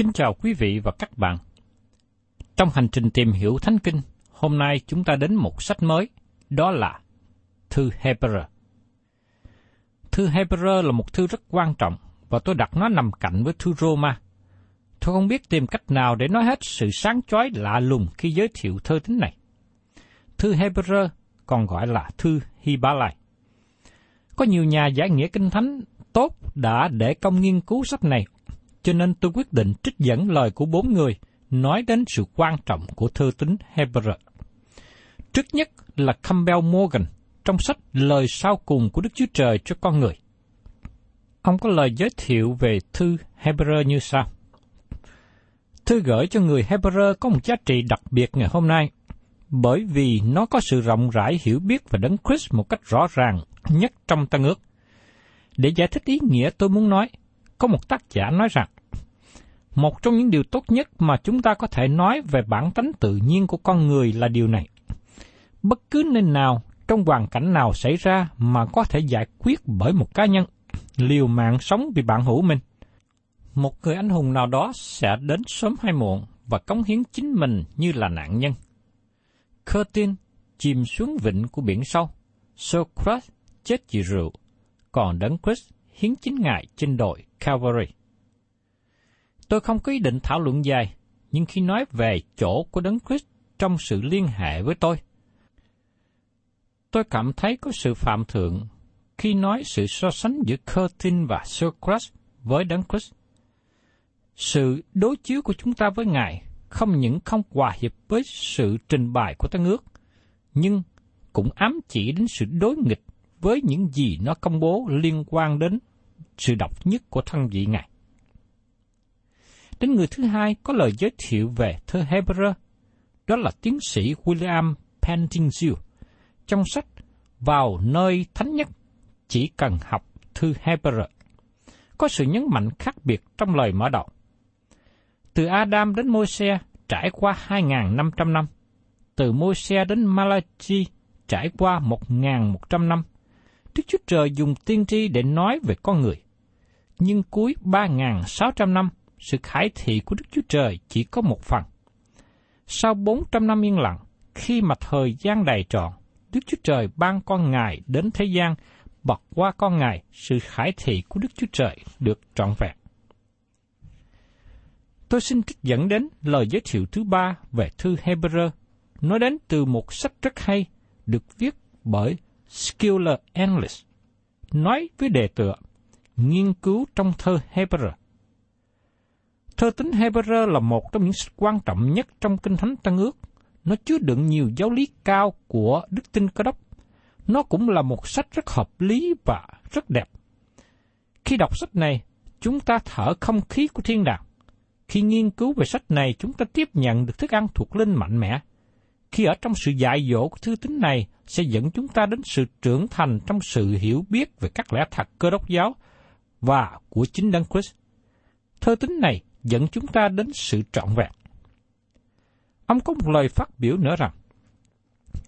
Kính chào quý vị và các bạn. Trong hành trình tìm hiểu Thánh Kinh, hôm nay chúng ta đến một sách mới, đó là Thư Hebrew. Thư Hebrew là một thư rất quan trọng và tôi đặt nó nằm cạnh với thư Roma. Tôi không biết tìm cách nào để nói hết sự sáng chói lạ lùng khi giới thiệu thơ tính này. Thư Hebrew còn gọi là thư Hy-ba-lai. Có nhiều nhà giải nghĩa kinh thánh tốt đã để công nghiên cứu sách này, cho nên tôi quyết định trích dẫn lời của bốn người nói đến sự quan trọng của thư tín Hebrew. Trước nhất là Campbell Morgan trong sách Lời sau cùng của Đức Chúa Trời cho con người. Ông có lời giới thiệu về thư Hebrew như sau. Thư gửi cho người Hebrew có một giá trị đặc biệt ngày hôm nay, bởi vì nó có sự rộng rãi hiểu biết về Đấng Christ một cách rõ ràng nhất trong Tân ước. Để giải thích ý nghĩa tôi muốn nói, có một tác giả nói rằng, một trong những điều tốt nhất mà chúng ta có thể nói về bản tánh tự nhiên của con người là điều này. Bất cứ nơi nào, trong hoàn cảnh nào xảy ra mà có thể giải quyết bởi một cá nhân, liều mạng sống vì bạn hữu mình. Một người anh hùng nào đó sẽ đến sớm hay muộn và cống hiến chính mình như là nạn nhân. Curtin chìm xuống vịnh của biển sâu. Socrates chết vì rượu còn Đấng Christ hiến chính Ngài trên đồi Calvary. Tôi không có ý định thảo luận dài, nhưng khi nói về chỗ của Đấng Christ trong sự liên hệ với tôi, tôi cảm thấy có sự phạm thượng khi nói sự so sánh giữa Curtin và Socrates với Đấng Christ. Sự đối chiếu của chúng ta với Ngài không những không hòa hiệp với sự trình bày của Tân ước, nhưng cũng ám chỉ đến sự đối nghịch với những gì nó công bố liên quan đến sự độc nhất của thân vị Ngài. Đến người thứ hai có lời giới thiệu về thơ Hebrew, đó là tiến sĩ William Pentingfield trong sách Vào nơi thánh nhất chỉ cần học thư Hebrew. Có sự nhấn mạnh khác biệt trong lời mở đầu. Từ Adam đến Môi-se trải qua 2.500 năm. Từ Môi-se đến Malachi trải qua 1.100 năm. Đức Chúa Trời dùng tiên tri để nói về con người. Nhưng cuối 3.600 năm, sự khải thị của Đức Chúa Trời chỉ có một phần. Sau 400 năm yên lặng, khi mà thời gian đầy trọn, Đức Chúa Trời ban con Ngài đến thế gian, bật qua con Ngài sự khải thị của Đức Chúa Trời được trọn vẹn. Tôi xin trích dẫn đến lời giới thiệu thứ ba về thư Hebrew, nói đến từ một sách rất hay được viết bởi Skiller English, nói với đề tựa Nghiên cứu trong thơ Hebrew. Thơ tính Hebrew là một trong những sách quan trọng nhất trong Kinh Thánh Tân Ước. Nó chứa đựng nhiều giáo lý cao của đức tin cơ đốc. Nó cũng là một sách rất hợp lý và rất đẹp. Khi đọc sách này, chúng ta thở không khí của thiên đàng. Khi nghiên cứu về sách này, chúng ta tiếp nhận được thức ăn thuộc linh mạnh mẽ. Khi ở trong sự dạy dỗ của thư tín này, sẽ dẫn chúng ta đến sự trưởng thành trong sự hiểu biết về các lẽ thật cơ đốc giáo và của chính Đấng Christ. Thơ tính này dẫn chúng ta đến sự trọn vẹn. Ông có một lời phát biểu nữa rằng,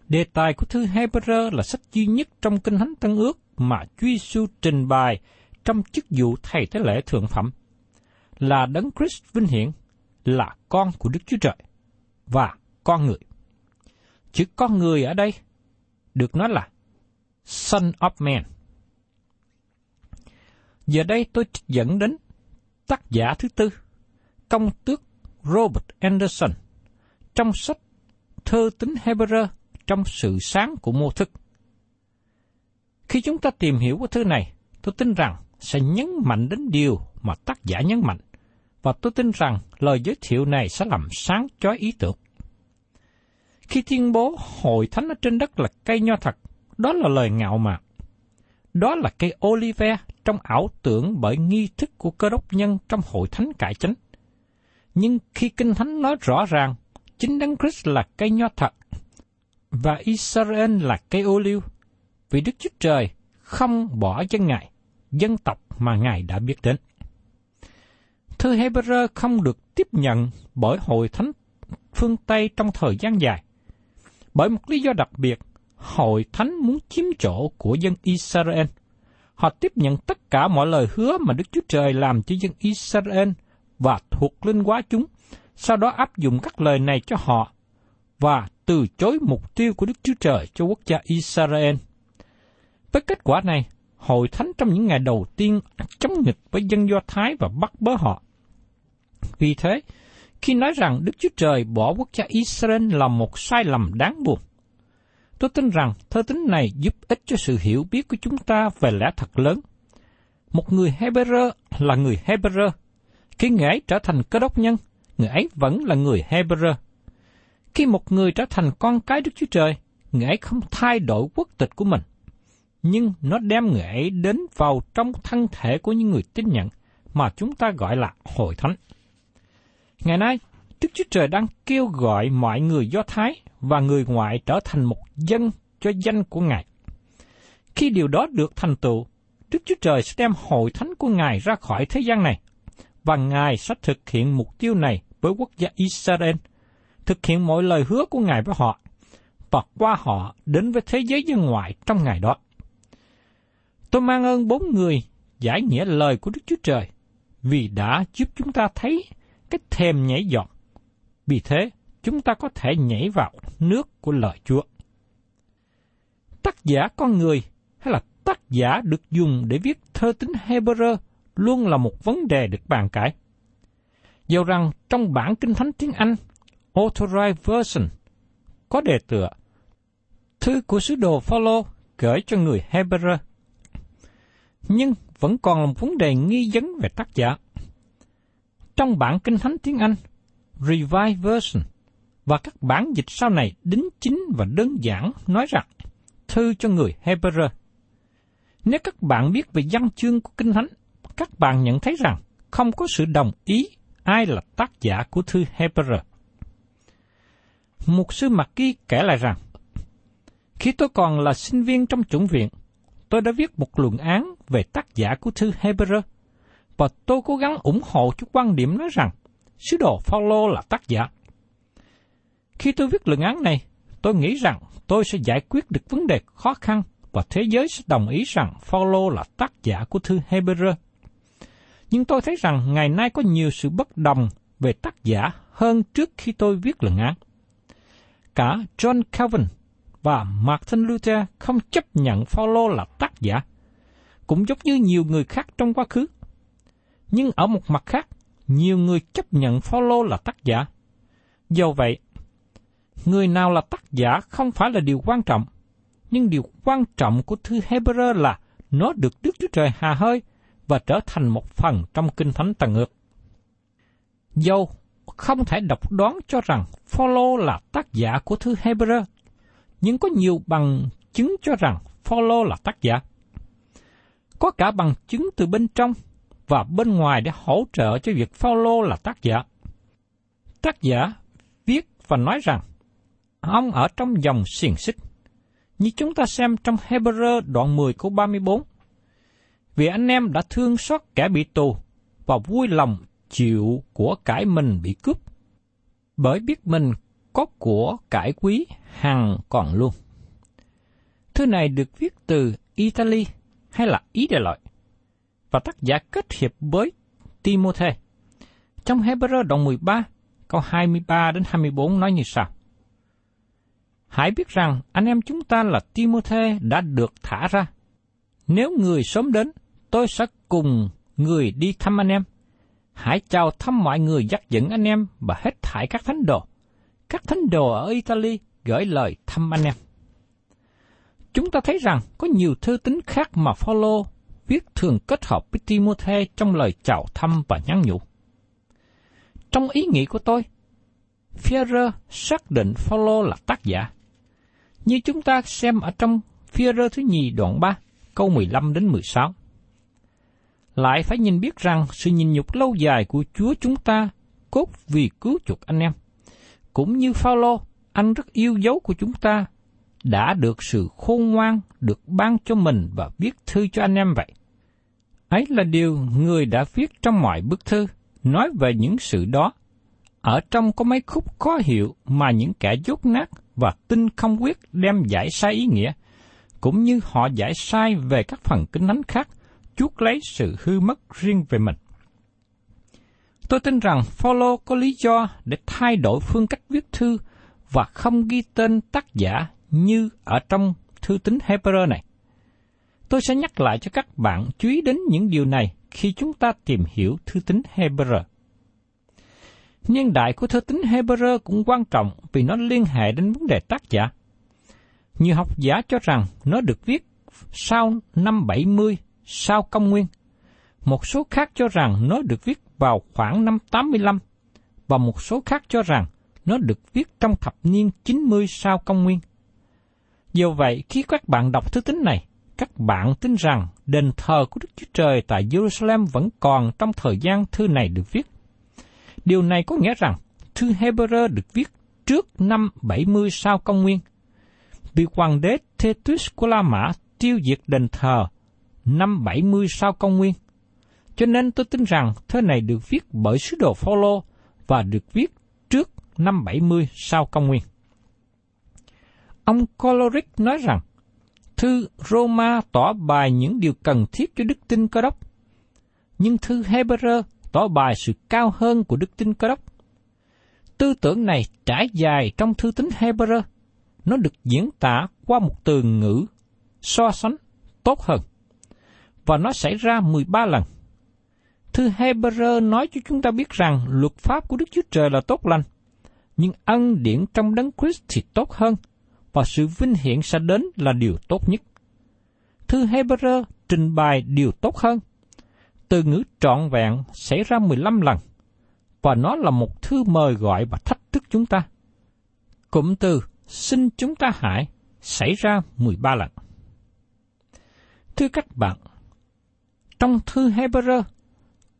đề tài của thư Hebrew là sách duy nhất trong Kinh Thánh Tân Ước mà Chúa Giêsu trình bày trong chức vụ thầy tế lễ thượng phẩm, là Đấng Christ vinh hiển, là con của Đức Chúa Trời và con người. Chữ con người ở đây được nói là Son of Man. Giờ đây tôi dẫn đến tác giả thứ tư, công tước Robert Anderson, trong sách Thơ tính Hebrew trong sự sáng của mô thức. Khi chúng ta tìm hiểu cái thư này, tôi tin rằng sẽ nhấn mạnh đến điều mà tác giả nhấn mạnh, và tôi tin rằng lời giới thiệu này sẽ làm sáng chói ý tưởng. Khi tuyên bố hội thánh ở trên đất là cây nho thật, đó là lời ngạo mạn. Đó là cây olive trong ảo tưởng bởi nghi thức của cơ đốc nhân trong hội thánh cải chánh. Nhưng khi Kinh Thánh nói rõ ràng, chính Đấng Christ là cây nho thật, và Israel là cây ô liu, vì Đức Chúa Trời không bỏ dân Ngài, dân tộc mà Ngài đã biết đến. Thư Hebrew không được tiếp nhận bởi hội thánh phương Tây trong thời gian dài. Bởi một lý do đặc biệt, hội thánh muốn chiếm chỗ của dân Israel. Họ tiếp nhận tất cả mọi lời hứa mà Đức Chúa Trời làm cho dân Israel và thuộc linh hóa chúng, sau đó áp dụng các lời này cho họ và từ chối mục tiêu của Đức Chúa Trời cho quốc gia Israel. Với kết quả này, hội thánh trong những ngày đầu tiên chống nghịch với dân Do Thái và bắt bớ họ. Vì thế, khi nói rằng Đức Chúa Trời bỏ quốc gia Israel là một sai lầm đáng buồn, tôi tin rằng thơ tính này giúp ích cho sự hiểu biết của chúng ta về lẽ thật lớn. Một người Hebrew là người Hebrew. Khi người ấy trở thành cơ đốc nhân, người ấy vẫn là người Hebrew. Khi một người trở thành con cái Đức Chúa Trời, người ấy không thay đổi quốc tịch của mình. Nhưng nó đem người ấy đến vào trong thân thể của những người tin nhận mà chúng ta gọi là hội thánh. Ngày nay, Đức Chúa Trời đang kêu gọi mọi người Do Thái và người ngoại trở thành một dân cho danh của Ngài. Khi điều đó được thành tựu, Đức Chúa Trời sẽ đem hội thánh của Ngài ra khỏi thế gian này, và Ngài sẽ thực hiện mục tiêu này với quốc gia Israel, thực hiện mọi lời hứa của Ngài với họ, và qua họ đến với thế giới dân ngoại trong ngày đó. Tôi mang ơn bốn người giải nghĩa lời của Đức Chúa Trời, vì đã giúp chúng ta thấy cái thèm nhảy giọt. Vì thế, chúng ta có thể nhảy vào nước của lời Chúa. Tác giả con người hay là tác giả được dùng để viết thơ tính Hebrew luôn là một vấn đề được bàn cãi. Dầu rằng trong bản kinh thánh tiếng Anh, Authorized Version, có đề tựa Thư của sứ đồ Phaolô gửi cho người Hebrew. Nhưng vẫn còn là một vấn đề nghi vấn về tác giả. Trong bản kinh thánh tiếng Anh, Revised Version, và các bản dịch sau này đính chính và đơn giản nói rằng thư cho người Hebrew. Nếu các bạn biết về văn chương của Kinh Thánh, các bạn nhận thấy rằng không có sự đồng ý ai là tác giả của thư Hebrew. Mục sư Mạc Ghi kể lại rằng, khi tôi còn là sinh viên trong chủng viện, tôi đã viết một luận án về tác giả của thư Hebrew, và tôi cố gắng ủng hộ cho quan điểm nói rằng sứ đồ Phaolô là tác giả. Khi tôi viết luận án này, tôi nghĩ rằng tôi sẽ giải quyết được vấn đề khó khăn và thế giới sẽ đồng ý rằng Phaolô là tác giả của thư Hebrew. Nhưng tôi thấy rằng ngày nay có nhiều sự bất đồng về tác giả hơn trước khi tôi viết luận án. Cả John Calvin và Martin Luther không chấp nhận Phaolô là tác giả, cũng giống như nhiều người khác trong quá khứ. Nhưng ở một mặt khác, nhiều người chấp nhận Phaolô là tác giả. Do vậy, người nào là tác giả không phải là điều quan trọng, nhưng điều quan trọng của thư Hebrew là nó được Đức Chúa Trời hà hơi và trở thành một phần trong Kinh Thánh Tầng Ngược. Dâu không thể độc đoán cho rằng Phaolô là tác giả của thư Hebrew, nhưng có nhiều bằng chứng cho rằng Phaolô là tác giả. Có cả bằng chứng từ bên trong và bên ngoài để hỗ trợ cho việc Phaolô là tác giả. Tác giả viết và nói rằng ông ở trong dòng xiềng xích. Như chúng ta xem trong Hebrew đoạn 10 câu 34. Vì anh em đã thương xót kẻ bị tù và vui lòng chịu của cải mình bị cướp, bởi biết mình có của cải quý hằng còn luôn. Thư này được viết từ Italy hay là Ý Đại loại và tác giả kết hiệp với Timothy. Trong Hebrew đoạn 13, câu 23 đến 24 nói như sau. Hãy biết rằng anh em chúng ta là Timothy đã được thả ra. Nếu người sớm đến, tôi sẽ cùng người đi thăm anh em. Hãy chào thăm mọi người dắt dẫn anh em và hết thải các thánh đồ. Các thánh đồ ở Italy gửi lời thăm anh em. Chúng ta thấy rằng có nhiều thư tín khác mà Phaolô viết thường kết hợp với Timothy trong lời chào thăm và nhắn nhủ. Trong ý nghĩ của tôi, Führer xác định Phaolô là tác giả. Như chúng ta xem ở trong Führer thứ nhì đoạn 3, câu 15 đến 16. Lại phải nhìn biết rằng sự nhìn nhục lâu dài của Chúa chúng ta cốt vì cứu chuộc anh em. Cũng như Phaolô, anh rất yêu dấu của chúng ta đã được sự khôn ngoan được ban cho mình và viết thư cho anh em vậy. Ấy là điều người đã viết trong mọi bức thư, nói về những sự đó. Ở trong có mấy khúc khó hiểu mà những kẻ dốt nát và tin không quyết đem giải sai ý nghĩa, cũng như họ giải sai về các phần kinh thánh khác, chuốc lấy sự hư mất riêng về mình. Tôi tin rằng Phaolô có lý do để thay đổi phương cách viết thư và không ghi tên tác giả như ở trong thư tín Hebrew này. Tôi sẽ nhắc lại cho các bạn chú ý đến những điều này khi chúng ta tìm hiểu thư tín Hebrew. Niên đại của thư tín Hebrew cũng quan trọng vì nó liên hệ đến vấn đề tác giả. Nhiều học giả cho rằng nó được viết sau năm 70 sau công nguyên. Một số khác cho rằng nó được viết vào khoảng năm 85 và một số khác cho rằng nó được viết trong thập niên 90 sau công nguyên. Do vậy, khi các bạn đọc thư tín này, các bạn tin rằng đền thờ của Đức Chúa Trời tại Jerusalem vẫn còn trong thời gian thư này được viết. Điều này có nghĩa rằng thư Hebrew được viết trước năm 70 sau công nguyên. Vì hoàng đế Thetus của La Mã tiêu diệt đền thờ năm 70 sau công nguyên. Cho nên tôi tin rằng thơ này được viết bởi sứ đồ Phaolô và được viết trước năm 70 sau công nguyên. Ông Coloric nói rằng, thư Roma tỏ bài những điều cần thiết cho đức tin cơ đốc, nhưng thư Hebrew tỏ bài sự cao hơn của đức tin cơ đốc. Tư tưởng này trải dài trong thư tín Hebrew, nó được diễn tả qua một từ ngữ so sánh tốt hơn, và nó xảy ra 13 lần. Thư Hebrew nói cho chúng ta biết rằng luật pháp của Đức Chúa Trời là tốt lành, nhưng ân điển trong đấng Christ thì tốt hơn – và sự vinh hiển sẽ đến là điều tốt nhất. Thư Hebrew trình bày điều tốt hơn. Từ ngữ trọn vẹn xảy ra 15 lần, và nó là một thư mời gọi và thách thức chúng ta. Cụm từ xin chúng ta hại xảy ra 13 lần. Thưa các bạn, trong thư Hebrew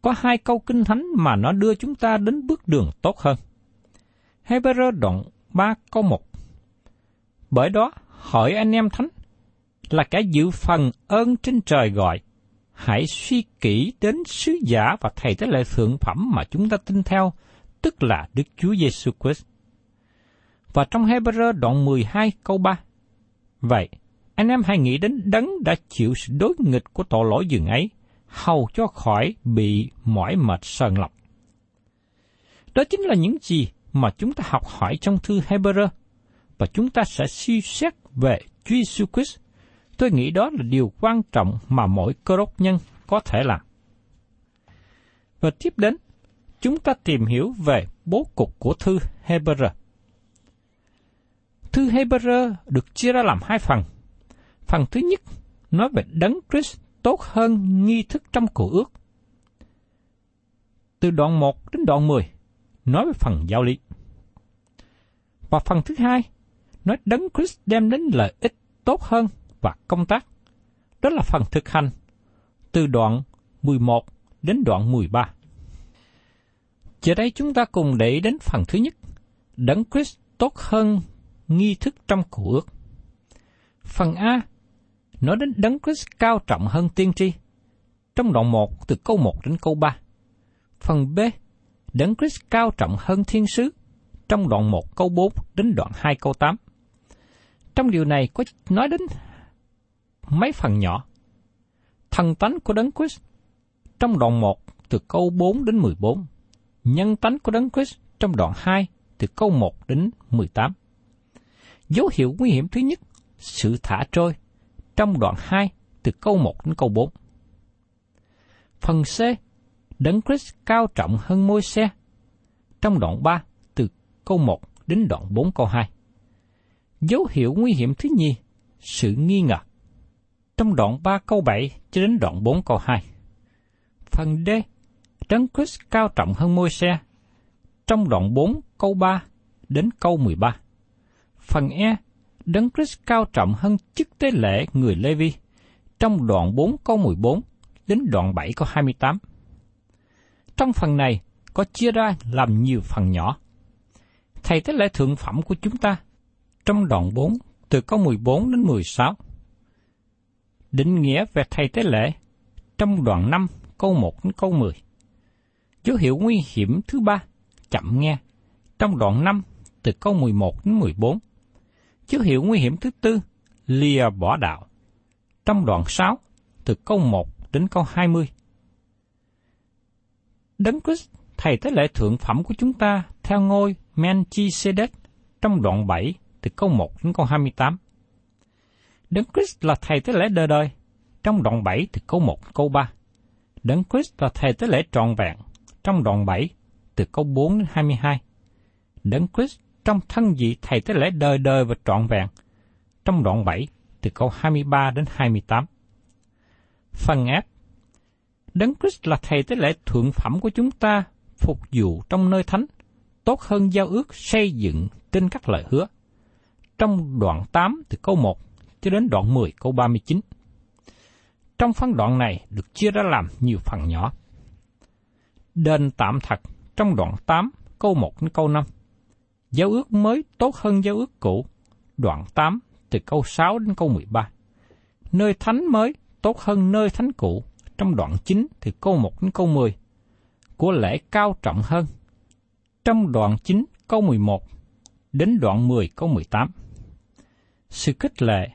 có hai câu kinh thánh mà nó đưa chúng ta đến bước đường tốt hơn. Hebrew đoạn 3 câu 1 bởi đó, hỏi anh em thánh, là kẻ dự phần ơn trên trời gọi, hãy suy kỹ đến sứ giả và thầy tế lệ thượng phẩm mà chúng ta tin theo, tức là Đức Chúa Giêsu Christ. Và trong Hebrew đoạn 12 câu 3, Vậy, anh em hãy nghĩ đến đấng đã chịu sự đối nghịch của tội lỗi dường ấy, hầu cho khỏi bị mỏi mệt sờn lọc. Đó chính là những gì mà chúng ta học hỏi trong thư Hebrew và chúng ta sẽ suy xét về Chúa Jesus Christ. Tôi nghĩ đó là điều quan trọng mà mỗi cơ đốc nhân có thể làm. Và tiếp đến, chúng ta tìm hiểu về bố cục của thư Hebrew. Thư Hebrew được chia ra làm hai phần. Phần thứ nhất nói về đấng Christ tốt hơn nghi thức trong cổ ước. Từ đoạn 1 đến đoạn 10 nói về phần giáo lý. Và phần thứ hai nói đấng Christ đem đến lợi ích tốt hơn và công tác. Đó là phần thực hành từ đoạn 11 đến đoạn 13. Giờ đây chúng ta cùng để đến phần thứ nhất, đấng Christ tốt hơn nghi thức trong cụ ước. Phần A nói đến đấng Christ cao trọng hơn tiên tri. Trong đoạn 1 từ câu 1 đến câu 3. Phần B, đấng Christ cao trọng hơn thiên sứ. Trong đoạn 1 câu 4 đến đoạn 2 câu 8. Trong điều này có nói đến mấy phần nhỏ. Thần tánh của đấng Christ trong đoạn 1 từ câu 4 đến 14. Nhân tánh của đấng Christ trong đoạn 2 từ câu 1 đến 18. Dấu hiệu nguy hiểm thứ nhất, sự thả trôi trong đoạn 2 từ câu 1 đến câu 4. Phần C, Đấng Christ cao trọng hơn môi xe trong đoạn 3 từ câu 1 đến đoạn 4 câu 2. Dấu hiệu nguy hiểm thứ nhì, sự nghi ngờ trong đoạn 3 câu 7 cho đến đoạn 4 câu 2. Phần D, Đấng Christ cao trọng hơn môi xe trong đoạn 4 câu 3 đến câu 13. Phần E, Đấng Christ cao trọng hơn chức tế lễ người Lê Vi trong đoạn 4 câu 14 đến đoạn 7 câu 28. Trong phần này có chia ra làm nhiều phần nhỏ. Thầy tế lễ thượng phẩm của chúng ta trong đoạn 4 từ câu 14 đến 16. Định nghĩa về thầy tế lễ trong đoạn 5 câu 1 đến câu 10. Dấu hiệu nguy hiểm thứ ba, chậm nghe, trong đoạn 5 từ câu 11 đến 14 Dấu hiệu nguy hiểm thứ tư, lìa bỏ đạo. Trong đoạn 6, từ câu 1 đến câu 20. Đấng Christ, Thầy Tế lễ Thượng Phẩm của chúng ta, theo ngôi Melchizedek trong đoạn 7, từ câu 1 đến câu 28. Đấng Christ là Thầy Tế lễ đời đời, trong đoạn 7 từ câu 1 đến câu 3. Đấng Christ là Thầy Tế lễ trọn vẹn, trong đoạn 7 từ câu 4 đến 22. Đấng Christ trong thân vị thầy tế lễ đời đời và trọn vẹn, trong đoạn 7 từ câu 23 đến 28. Phần ép Đấng Christ là thầy tế lễ thượng phẩm của chúng ta phục vụ trong nơi thánh, tốt hơn giao ước xây dựng trên các lời hứa. Trong đoạn 8 từ câu 1 cho đến đoạn 10 câu 39. Trong phân đoạn này được chia ra làm nhiều phần nhỏ. Đền tạm thật trong đoạn 8 câu 1 đến câu 5 Giao ước mới tốt hơn giao ước cũ, đoạn 8 từ câu 6 đến câu 13. Nơi thánh mới tốt hơn nơi thánh cũ, trong đoạn 9 từ câu 1 đến câu 10. Của lễ cao trọng hơn, trong đoạn 9 câu 11 đến đoạn 10 câu 18. Sự khích lệ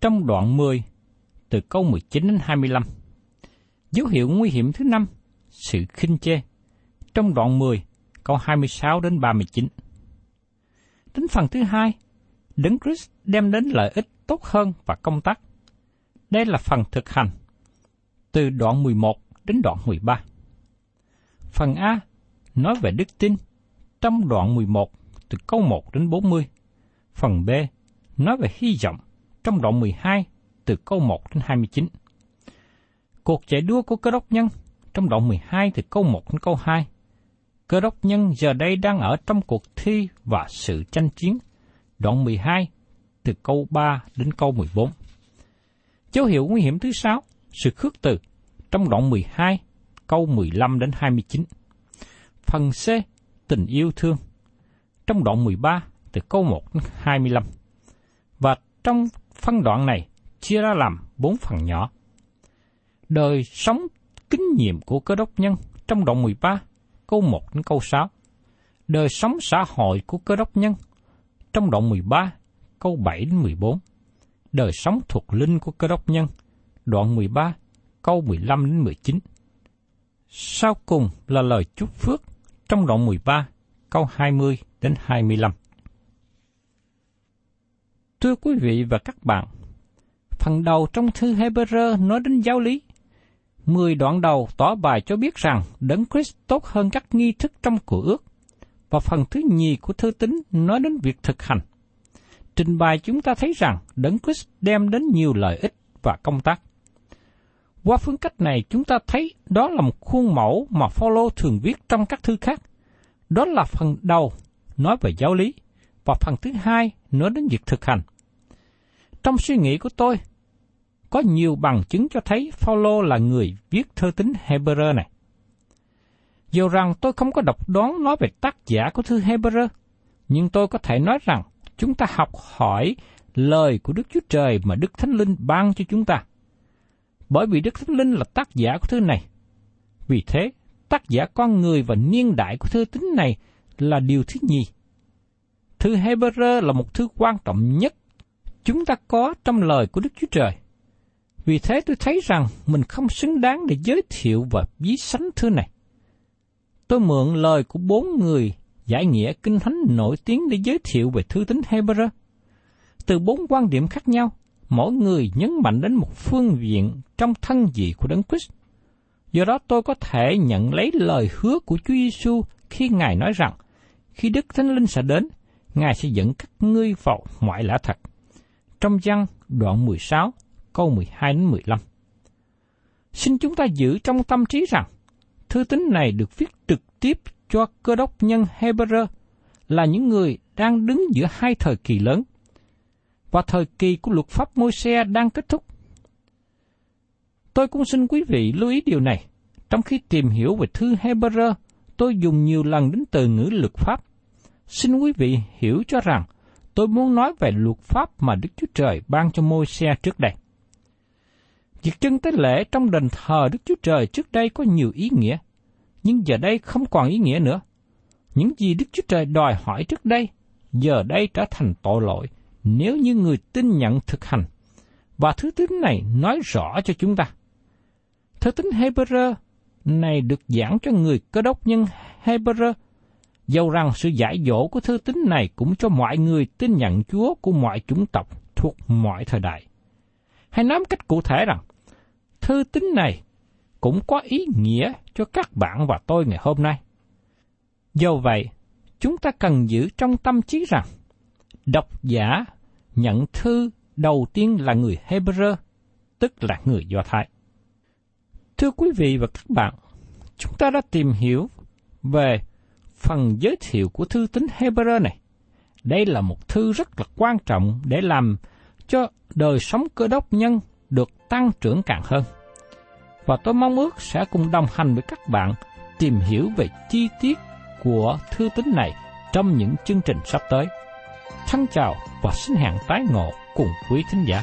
trong đoạn 10 từ câu 19 đến 25. Dấu hiệu nguy hiểm thứ năm, sự khinh chê trong đoạn 10 câu 26 đến 39. Đến phần thứ hai, Đấng Christ đem đến lợi ích tốt hơn và công tác. Đây là phần thực hành, từ đoạn 11 đến đoạn 13. Phần A nói về đức tin trong đoạn 11 từ câu 1 đến 40. Phần B nói về hy vọng trong đoạn 12 từ câu 1 đến 29. Cuộc chạy đua của cơ đốc nhân trong đoạn 12 từ câu 1 đến câu 2 cơ đốc nhân giờ đây đang ở trong cuộc thi và sự tranh chiến. Đoạn 12, từ câu 3 đến câu 14. Dấu hiệu nguy hiểm thứ sáu, sự khước từ, trong đoạn 12, câu 15 đến 29. Phần C, tình yêu thương, trong đoạn 13, từ câu 1 đến 25. Và trong phân đoạn này, chia ra làm bốn phần nhỏ. Đời sống kinh nghiệm của cơ đốc nhân trong đoạn 13 câu 1 đến câu 6. Đời sống xã hội của cơ đốc nhân trong đoạn 13, câu 7 đến 14. Đời sống thuộc linh của cơ đốc nhân, đoạn 13, câu 15 đến 19. Sau cùng là lời chúc phước trong đoạn 13, câu 20 đến 25. Thưa quý vị và các bạn, phần đầu trong thư Hebrew nói đến giáo lý, Mười đoạn đầu tỏ bài cho biết rằng Đấng Christ tốt hơn các nghi thức trong của ước. Và phần thứ nhì của thư tín nói đến việc thực hành. Trình bày chúng ta thấy rằng Đấng Christ đem đến nhiều lợi ích và công tác. Qua phương cách này chúng ta thấy đó là một khuôn mẫu mà Phaolô thường viết trong các thư khác. Đó là phần đầu nói về giáo lý và phần thứ hai nói đến việc thực hành. Trong suy nghĩ của tôi, có nhiều bằng chứng cho thấy Phaolô là người viết thơ tín Hebrew này. Dù rằng tôi không có độc đoán nói về tác giả của thư Hebrew, nhưng tôi có thể nói rằng chúng ta học hỏi lời của Đức Chúa Trời mà Đức Thánh Linh ban cho chúng ta. Bởi vì Đức Thánh Linh là tác giả của thư này. Vì thế, tác giả con người và niên đại của thư tín này là điều thứ nhì. Thư Hebrew là một thư quan trọng nhất chúng ta có trong lời của Đức Chúa Trời. Vì thế tôi thấy rằng mình không xứng đáng để giới thiệu và ví sánh thư này. Tôi mượn lời của bốn người giải nghĩa kinh thánh nổi tiếng để giới thiệu về thư tín Hebrew. Từ bốn quan điểm khác nhau, mỗi người nhấn mạnh đến một phương diện trong thân vị của Đấng Christ. Do đó tôi có thể nhận lấy lời hứa của Chúa Giêsu khi Ngài nói rằng, khi Đức Thánh Linh sẽ đến, Ngài sẽ dẫn các ngươi vào ngoại lã thật. Trong văn đoạn 16, câu 12 đến 15. Xin chúng ta giữ trong tâm trí rằng, thư tín này được viết trực tiếp cho cơ đốc nhân Hebrew là những người đang đứng giữa hai thời kỳ lớn, và thời kỳ của luật pháp môi xe đang kết thúc. Tôi cũng xin quý vị lưu ý điều này. Trong khi tìm hiểu về thư Hebrew, tôi dùng nhiều lần đến từ ngữ luật pháp. Xin quý vị hiểu cho rằng tôi muốn nói về luật pháp mà Đức Chúa Trời ban cho môi xe trước đây. Việc trưng tế lễ trong đền thờ Đức Chúa Trời trước đây có nhiều ý nghĩa, nhưng giờ đây không còn ý nghĩa nữa. Những gì Đức Chúa Trời đòi hỏi trước đây, giờ đây trở thành tội lỗi nếu như người tin nhận thực hành. Và thứ tính này nói rõ cho chúng ta. Thứ tính Hebrew này được giảng cho người cơ đốc nhân Hebrew, dầu rằng sự giải dỗ của thư tín này cũng cho mọi người tin nhận Chúa của mọi chủng tộc thuộc mọi thời đại. Hay nói một cách cụ thể rằng, thư tín này cũng có ý nghĩa cho các bạn và tôi ngày hôm nay. Do vậy, chúng ta cần giữ trong tâm trí rằng, độc giả nhận thư đầu tiên là người Hebrew, tức là người Do Thái. Thưa quý vị và các bạn, chúng ta đã tìm hiểu về phần giới thiệu của thư tín Hebrew này. Đây là một thư rất là quan trọng để làm cho đời sống cơ đốc nhân được tăng trưởng càng hơn. Và tôi mong ước sẽ cùng đồng hành với các bạn tìm hiểu về chi tiết của thư tín này trong những chương trình sắp tới. Thân chào và xin hẹn tái ngộ cùng quý thính giả.